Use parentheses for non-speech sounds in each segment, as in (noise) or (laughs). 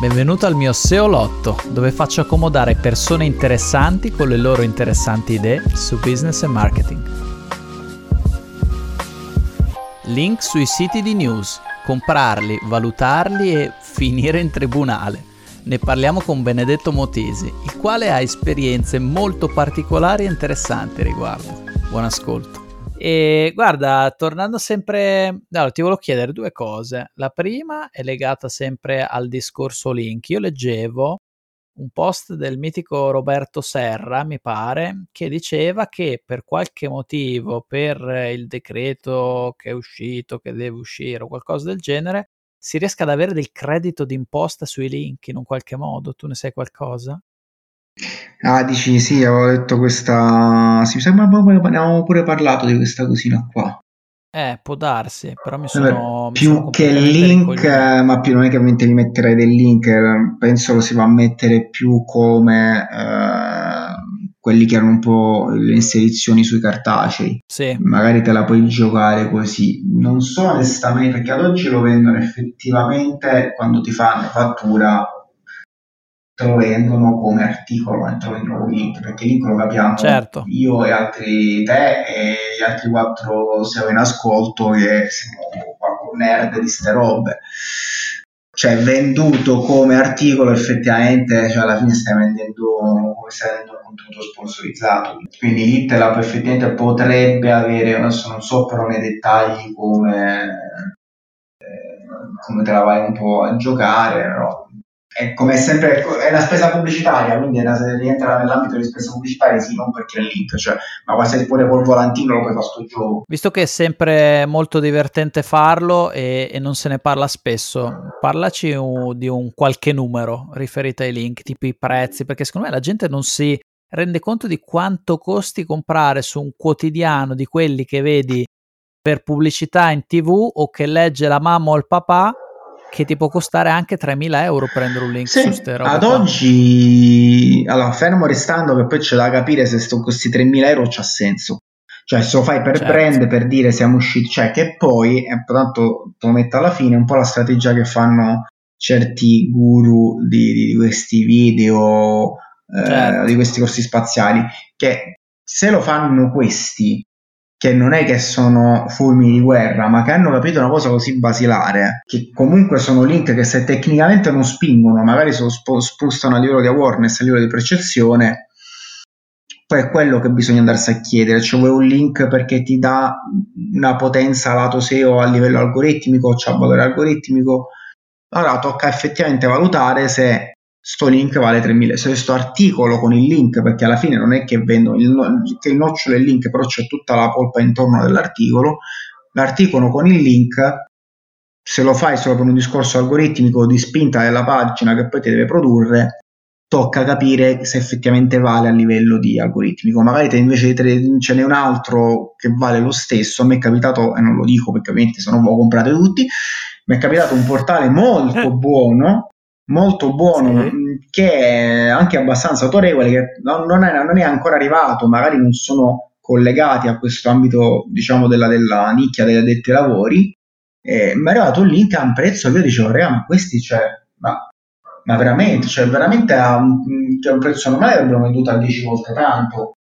Benvenuto al mio SEO Lotto, dove faccio accomodare persone interessanti con le loro interessanti idee su business e marketing. Link sui siti di news, comprarli, valutarli e finire in tribunale. Ne parliamo con Benedetto Motesi, il quale ha esperienze molto particolari e interessanti riguardo. Buon ascolto. E guarda, tornando sempre, allora, ti volevo chiedere due cose. La prima è legata sempre al discorso link. Io leggevo un post del mitico Roberto Serra, mi pare, che diceva che per qualche motivo, per il decreto che è uscito, che deve uscire o qualcosa del genere, si riesca ad avere del credito d'imposta sui link in un qualche modo. Tu ne sai qualcosa? Ah, dici sì, avevo detto questa. Sì, mi sembra che ne avevamo pure parlato di questa cosina qua. Eh, può darsi, però mi sono. più mi sono che link, eh, ma più non è che ovviamente li metterei del link, eh, penso lo si va a mettere più come eh, quelli che erano un po' le inserzioni sui cartacei. Sì. Magari te la puoi giocare così. Non so onestamente, perché ad oggi lo vendono effettivamente quando ti fanno fattura te lo vendono come articolo, vendono come link, perché link lo capiamo certo. io e altri te e gli altri quattro siamo in ascolto che siamo quattro nerd di ste robe. Cioè, venduto come articolo, effettivamente, cioè alla fine stai vendendo come stai vendendo un contenuto sponsorizzato. Quindi l'Intelab effettivamente potrebbe avere, adesso non so però nei dettagli come, eh, come te la vai un po' a giocare, però è come sempre è una spesa pubblicitaria, quindi una, rientra nell'ambito di spesa pubblicitaria, sì, non perché è link, cioè, ma qualsiasi pure col volantino lo puoi fare sto gioco. Visto che è sempre molto divertente farlo e, e non se ne parla spesso, parlaci un, di un qualche numero riferito ai link, tipo i prezzi, perché secondo me la gente non si rende conto di quanto costi comprare su un quotidiano di quelli che vedi per pubblicità in tv o che legge la mamma o il papà che ti può costare anche 3.000 euro prendere un link sì, su ste robe ad qua. oggi allora fermo restando che poi c'è da capire se sto questi 3.000 euro c'ha senso cioè se lo fai per Certo. brand per dire siamo usciti cioè che poi eh, tanto te lo metto alla fine è un po' la strategia che fanno certi guru di, di questi video eh, Certo. di questi corsi spaziali che se lo fanno questi che non è che sono fulmini di guerra, ma che hanno capito una cosa così basilare, che comunque sono link che se tecnicamente non spingono, magari sono spo- spostano a livello di awareness, a livello di percezione, poi è quello che bisogna andarsi a chiedere, cioè vuoi un link perché ti dà una potenza lato SEO a livello algoritmico, c'ha valore algoritmico, allora tocca effettivamente valutare se sto link vale 3000 se sto articolo con il link perché alla fine non è che vendo il, no- che il nocciolo è il link però c'è tutta la polpa intorno dell'articolo l'articolo con il link se lo fai solo per un discorso algoritmico di spinta della pagina che poi ti deve produrre tocca capire se effettivamente vale a livello di algoritmico magari te invece ce n'è un altro che vale lo stesso a me è capitato e non lo dico perché ovviamente se no lo comprate tutti mi è capitato un portale molto Eh. buono molto buono Sì. mh, che è anche abbastanza autorevole che non, non è, non è ancora arrivato magari non sono collegati a questo ambito diciamo della, della nicchia degli addetti ai lavori eh, mi è arrivato un link a un prezzo che io dicevo raga ma questi cioè ma, ma veramente cioè veramente a un, cioè, un prezzo normale avrebbero venduto a 10 volte tanto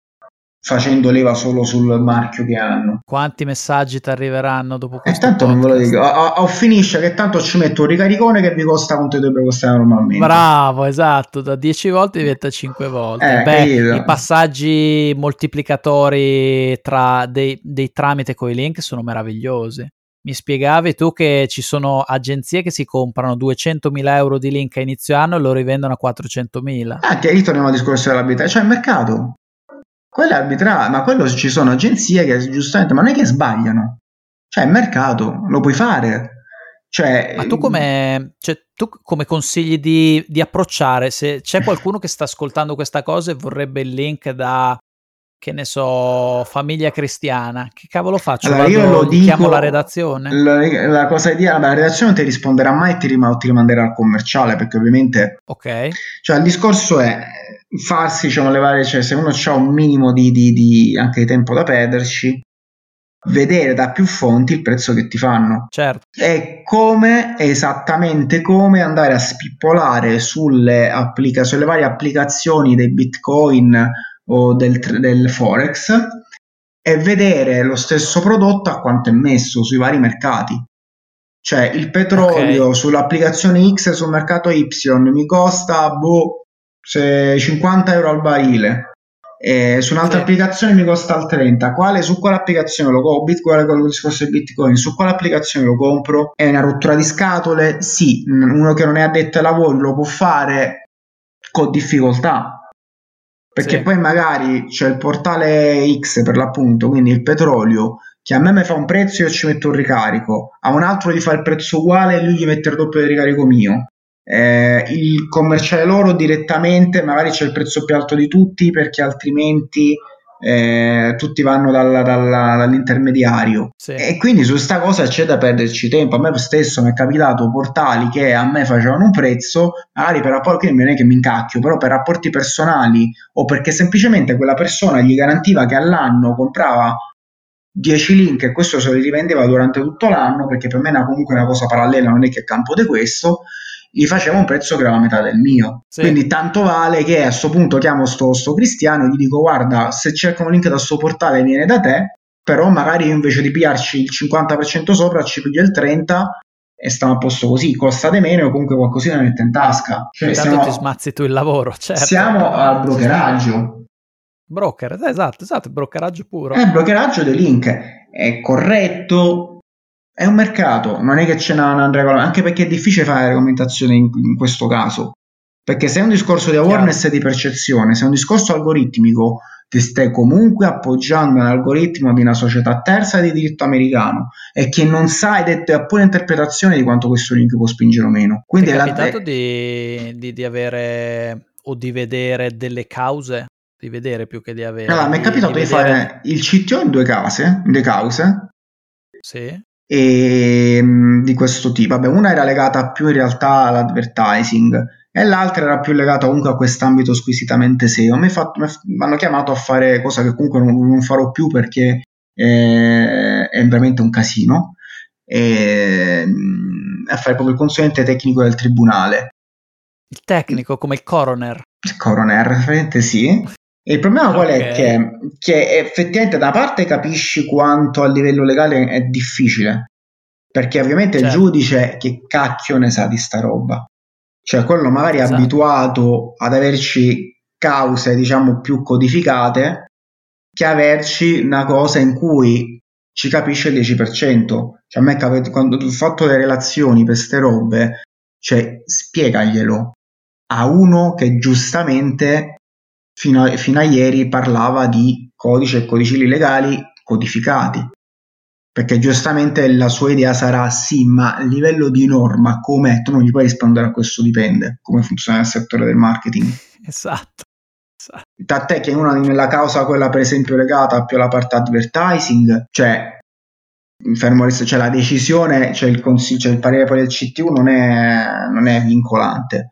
facendo leva solo sul marchio che hanno Quanti messaggi ti arriveranno dopo e questo tanto non ve lo podcast? dico o, o finisce che tanto ci metto un ricaricone che vi costa quanto dovrebbe costare normalmente Bravo, esatto, da 10 volte diventa 5 volte. Eh, Beh, i passaggi moltiplicatori tra dei, dei tramite con i link sono meravigliosi. Mi spiegavi tu che ci sono agenzie che si comprano 200.000 euro di link a inizio anno e lo rivendono a 400.000. Ah, che lì torniamo al discorso dell'arbitraggio, cioè il mercato. Quello è arbitraggio, ma quello ci sono agenzie che giustamente, ma non è che sbagliano. Cioè il mercato, lo puoi fare. Cioè, Ma tu come, cioè, tu come consigli di, di approcciare? Se c'è qualcuno che sta ascoltando questa cosa e vorrebbe il link da, che ne so, famiglia cristiana, che cavolo faccio? Allora, io lo gli chiamo dico- la redazione? La, la cosa vabbè, la redazione non ti risponderà mai e ti, rima- ti rimanderà al commerciale perché ovviamente ok, cioè il discorso è farsi diciamo le varie cioè se uno ha un minimo di, di- di- anche di tempo da perderci vedere da più fonti il prezzo che ti fanno. Certo. È come, esattamente come andare a spippolare sulle, applica- sulle varie applicazioni dei bitcoin o del, del forex e vedere lo stesso prodotto a quanto è messo sui vari mercati. Cioè il petrolio okay. sull'applicazione X sul mercato Y mi costa boh, 50 euro al barile eh, su un'altra sì. applicazione mi costa il 30 quale, su quale applicazione lo compro Bitcoin con il discorso di Bitcoin su quale applicazione lo compro è una rottura di scatole sì uno che non è addetto ai lavori lo può fare con difficoltà perché sì. poi magari c'è il portale X per l'appunto quindi il petrolio che a me mi fa un prezzo io ci metto un ricarico a un altro gli fa il prezzo uguale e lui gli mette il doppio del ricarico mio eh, il commerciale loro direttamente magari c'è il prezzo più alto di tutti perché altrimenti eh, tutti vanno dalla, dalla, dall'intermediario sì. e quindi su questa cosa c'è da perderci tempo a me stesso mi è capitato portali che a me facevano un prezzo magari per rapporti non è che mi incacchio però per rapporti personali o perché semplicemente quella persona gli garantiva che all'anno comprava 10 link e questo se li rivendeva durante tutto l'anno perché per me era comunque una cosa parallela non è che campo di questo gli faceva un prezzo che era la metà del mio. Sì. Quindi tanto vale che a questo punto chiamo sto, sto cristiano e gli dico guarda se cerco un link da sto portale viene da te, però magari io invece di piarci il 50% sopra ci piglio il 30% e stiamo a posto così, costa di meno o comunque qualcosina mette in tasca. Cioè, Intanto ti smazzi tu il lavoro, certo. Siamo al brokeraggio. Broker, esatto, esatto, brokeraggio puro. È il brokeraggio dei link, è corretto, è un mercato, non è che c'è una, una regola, anche perché è difficile fare regolamentazione in, in questo caso. Perché se è un discorso di awareness e di percezione, se è un discorso algoritmico, ti stai comunque appoggiando all'algoritmo di una società terza di diritto americano e che non sa ed è pure interpretazione di quanto questo link può spingere o meno. Quindi è capitato la... di, di, di, avere o di vedere delle cause? Di vedere più che di avere. Allora, mi è capitato di, di fare il CTO in due case, in due cause. Sì e, mh, di questo tipo. Vabbè, una era legata più in realtà all'advertising e l'altra era più legata comunque a quest'ambito squisitamente SEO. Mi, mi hanno chiamato a fare cosa che comunque non, non farò più perché eh, è veramente un casino. E, a fare proprio il consulente tecnico del tribunale. Il tecnico come il coroner. Il coroner, veramente sì. Il problema qual è? Che, che effettivamente da parte capisci quanto a livello legale è difficile, perché ovviamente certo. il giudice che cacchio ne sa di sta roba. Cioè quello magari esatto. è abituato ad averci cause diciamo più codificate che averci una cosa in cui ci capisce il 10%. Cioè a me capita quando ho fatto le relazioni per ste robe, cioè spiegaglielo a uno che giustamente fino a, fino a ieri parlava di codice e codici legali codificati perché giustamente la sua idea sarà sì, ma a livello di norma come tu non gli puoi rispondere a questo dipende come funziona il settore del marketing esatto, esatto. tant'è che una nella causa quella per esempio legata più alla parte advertising cioè fermo resto, cioè la decisione cioè il, consiglio, cioè il parere poi del CTU non è, non è vincolante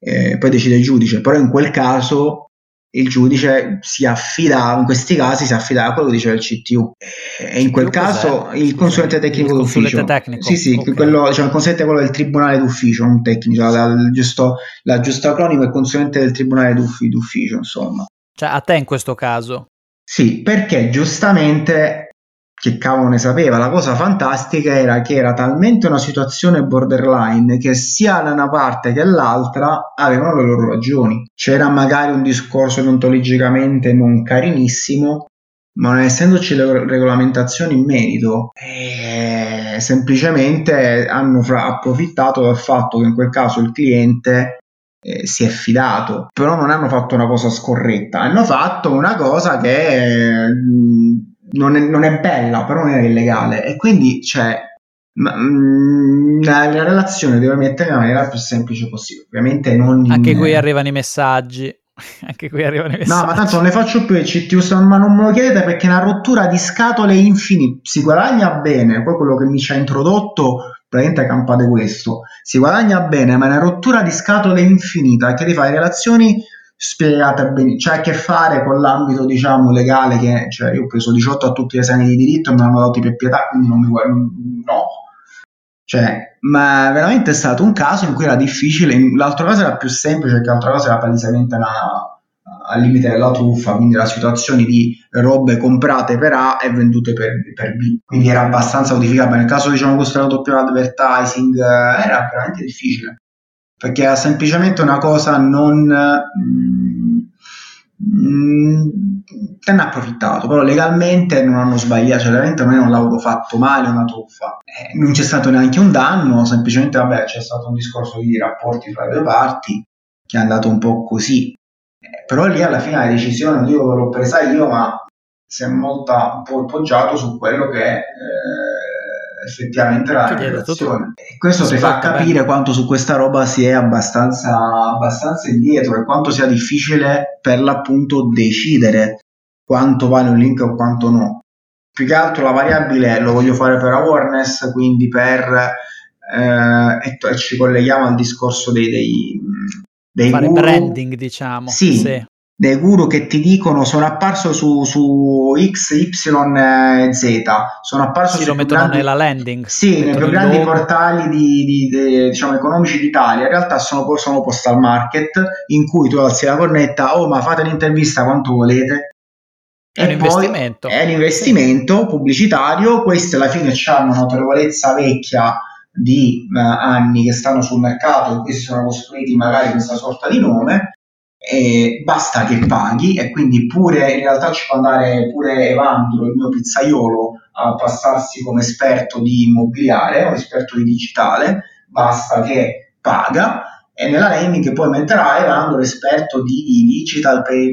eh, poi decide il giudice però in quel caso il giudice si affida, in questi casi si affida a quello che diceva il CTU e in quel caso il consulente tecnico il d'ufficio. tecnico. sì sì okay. quello, cioè il consulente quello del tribunale d'ufficio non tecnico la, la, giusto, la giusta acronimo è il consulente del tribunale d'ufficio insomma. Cioè a te in questo caso? Sì perché giustamente che cavolo ne sapeva. La cosa fantastica era che era talmente una situazione borderline che sia da una parte che l'altra avevano le loro ragioni. C'era magari un discorso deontologicamente non carinissimo, ma non essendoci le regolamentazioni in merito, eh, semplicemente hanno fra- approfittato del fatto che in quel caso il cliente eh, si è fidato, però non hanno fatto una cosa scorretta, hanno fatto una cosa che... Mh, non è, non è bella, però non è illegale. E quindi, cioè, ma, mh, mm, la, la, relazione deve mettere nella maniera più semplice possibile. Ovviamente non. (laughs) Anche qui arrivano i messaggi. Anche qui arrivano i messaggi. No, ma tanto non ne faccio più il CTU, ma non me lo chiedete perché è una rottura di scatole infinite. Si guadagna bene, poi quello che mi ci ha introdotto praticamente campate questo. Si guadagna bene, ma è una rottura di scatole infinita che ti fai relazioni spiegata bene, c'è a che fare con l'ambito diciamo legale che cioè, io ho preso 18 a tutti gli esami di diritto e mi hanno dato per pietà, quindi non mi guardo, no. Cioè, ma veramente è stato un caso in cui era difficile, l'altro caso era più semplice perché l'altro caso era palesemente al limite della truffa, quindi la situazione di robe comprate per A e vendute per, per B, quindi era abbastanza modificabile. Nel caso diciamo questo doppio advertising eh, era veramente difficile perché era semplicemente una cosa non te ne ha approfittato, però legalmente non hanno sbagliato, cioè veramente non è un lavoro fatto male, una truffa. Eh, non c'è stato neanche un danno, semplicemente vabbè c'è stato un discorso di rapporti tra le due parti che è andato un po' così. Eh, però lì alla fine la decisione, non che l'ho presa io, ma si è molto un po' appoggiato su quello che eh, effettivamente la relazione. E questo ti fa capire bene. quanto su questa roba si è abbastanza, abbastanza indietro e quanto sia difficile per l'appunto decidere quanto vale un link o quanto no. Più che altro la variabile lo voglio fare per awareness, quindi per eh, e ci colleghiamo al discorso dei, dei, dei fare guru. branding, diciamo. Sì, sì, dei guru che ti dicono sono apparso su, su X, Y, Z, sono apparso sì, lo mettono grandi, nella landing. Sì, nei più grandi logo. portali di, di, di, diciamo, economici d'Italia, in realtà sono, sono postal market in cui tu alzi la cornetta, oh ma fate l'intervista quanto volete. È un investimento. È un investimento pubblicitario, questi alla fine hanno un'autorevolezza vecchia di uh, anni che stanno sul mercato e questi sono costruiti magari questa sorta di nome e basta che paghi e quindi pure in realtà ci può andare pure Evandro, il mio pizzaiolo, a passarsi come esperto di immobiliare o esperto di digitale, basta che paga. E nella landing poi metterà Evandro esperto di digital per,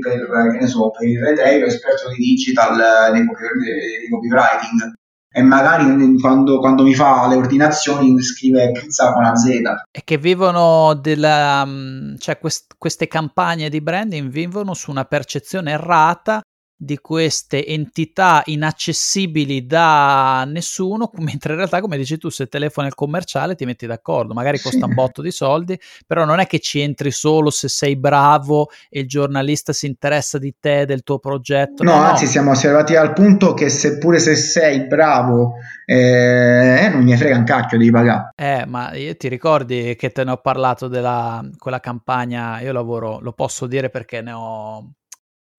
per, so, per il retail, esperto di digital eh, di, copywriting e magari quando, quando, mi fa le ordinazioni scrive pizza con la Z. E che vivono della... Mm, cioè quest, queste campagne di branding vivono su una percezione errata di queste entità inaccessibili da nessuno, (laughs) mentre in realtà, come dici tu, se telefoni al commerciale ti metti d'accordo, magari costa un (laughs) botto di soldi, però non è che ci entri solo se sei bravo e il giornalista si interessa di te, del tuo progetto. No, no anzi, no. siamo arrivati al punto che seppure se sei bravo, eh, non mi frega un cacchio di pagare. Eh, ma io ti ricordi che te ne ho parlato della quella campagna, io lavoro, lo posso dire perché ne ho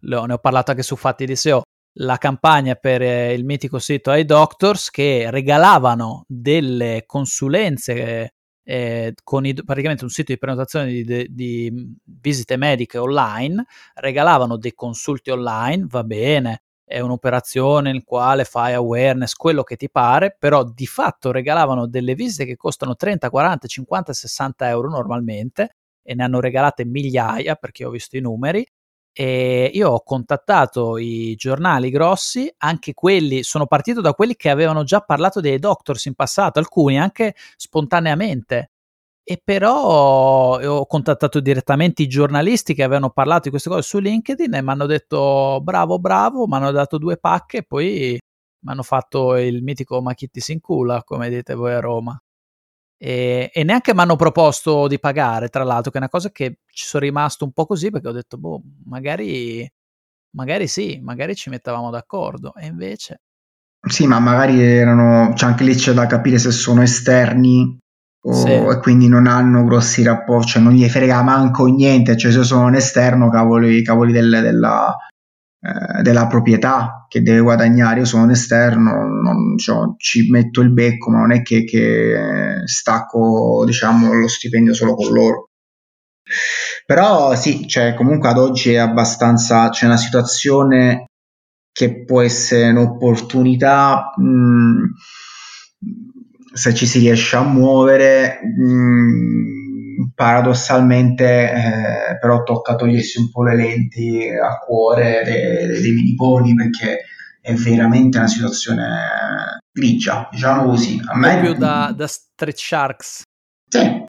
ne ho parlato anche su Fatti di SEO, la campagna per eh, il mitico sito iDoctors che regalavano delle consulenze eh, con i, praticamente un sito di prenotazione di, di, di, visite mediche online, regalavano dei consulti online, va bene, è un'operazione in quale fai awareness, quello che ti pare, però di fatto regalavano delle visite che costano 30, 40, 50, 60 euro normalmente e ne hanno regalate migliaia perché ho visto i numeri e io ho contattato i giornali grossi, anche quelli, sono partito da quelli che avevano già parlato dei doctors in passato, alcuni anche spontaneamente. E però ho contattato direttamente i giornalisti che avevano parlato di queste cose su LinkedIn e mi hanno detto bravo, bravo, mi hanno dato due pacche e poi mi hanno fatto il mitico Machitti Sincula, come dite voi a Roma. E, e neanche mi hanno proposto di pagare, tra l'altro, che è una cosa che ci sono rimasto un po' così perché ho detto, boh, magari, magari sì, magari ci mettavamo d'accordo. E invece... Sì, ma magari erano, cioè anche lì c'è da capire se sono esterni o, sì. e quindi non hanno grossi rapporti, cioè non gli frega manco niente, cioè se sono un esterno, cavoli, cavoli del, della, eh, della proprietà che deve guadagnare. Io sono un esterno, non, cioè, ci metto il becco, ma non è che, che stacco diciamo, lo stipendio solo con loro. Però sì, cioè, comunque ad oggi è abbastanza, c'è una situazione che può essere un'opportunità mh, mm, se ci si riesce a muovere. Mh, mm, paradossalmente eh, però tocca togliersi un po' le lenti a cuore dei, dei miniponi perché è veramente una situazione grigia, diciamo così. A me, più da, da Street Sharks. Sì,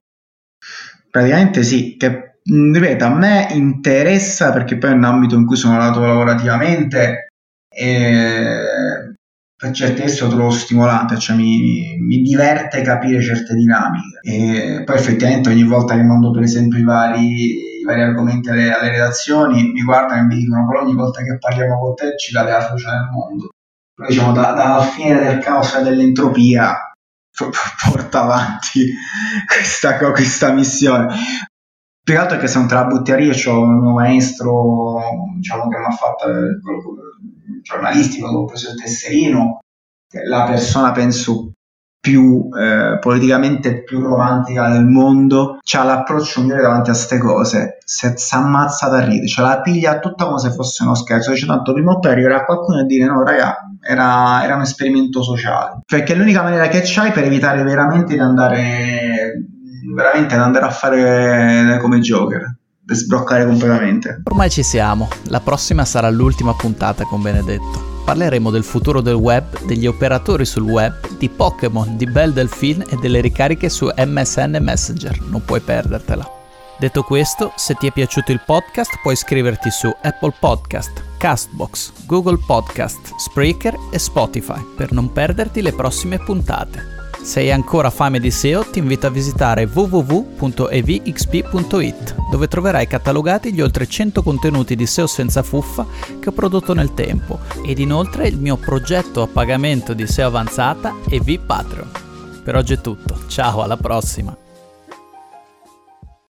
praticamente sì, che ripeto, a me interessa perché poi è un ambito in cui sono nato lavorativamente e per certi versi trovo stimolante, cioè mi, mi, diverte capire certe dinamiche. E poi effettivamente ogni volta che mando per esempio i vari, i vari argomenti alle, alle, redazioni, mi guardano e mi dicono però ogni volta che parliamo con te ci cade la fiducia nel mondo. Noi diciamo da, dalla fine del caos e dell'entropia (laughs) porta avanti questa, questa missione. Più che altro è che se non te la butti a Rio, un maestro diciamo, che mi ha fatto il giornalistico, ho preso il tesserino, la persona penso più eh, politicamente più romantica del mondo c'ha l'approccio migliore davanti a queste cose. Si ammazza da ridere ce la piglia tutta come se fosse uno scherzo. Dice tanto prima o poi arriverà qualcuno a dire no raga era, era un esperimento sociale. Perché l'unica maniera che c'hai per evitare veramente di andare veramente ad andare a fare come Joker per sbloccare completamente ormai ci siamo la prossima sarà l'ultima puntata con Benedetto parleremo del futuro del web, degli operatori sul web, di Pokémon, di Belle Delphine e delle ricariche su MSN Messenger. Non puoi perdertela. Detto questo, se ti è piaciuto il podcast puoi iscriverti su Apple Podcast, Castbox, Google Podcast, Spreaker e Spotify per non perderti le prossime puntate. Se hai ancora fame di SEO ti invito a visitare www.evxp.it dove troverai catalogati gli oltre 100 contenuti di SEO senza fuffa che ho prodotto nel tempo ed inoltre il mio progetto a pagamento di SEO avanzata EV Patreon. Per oggi è tutto, ciao alla prossima!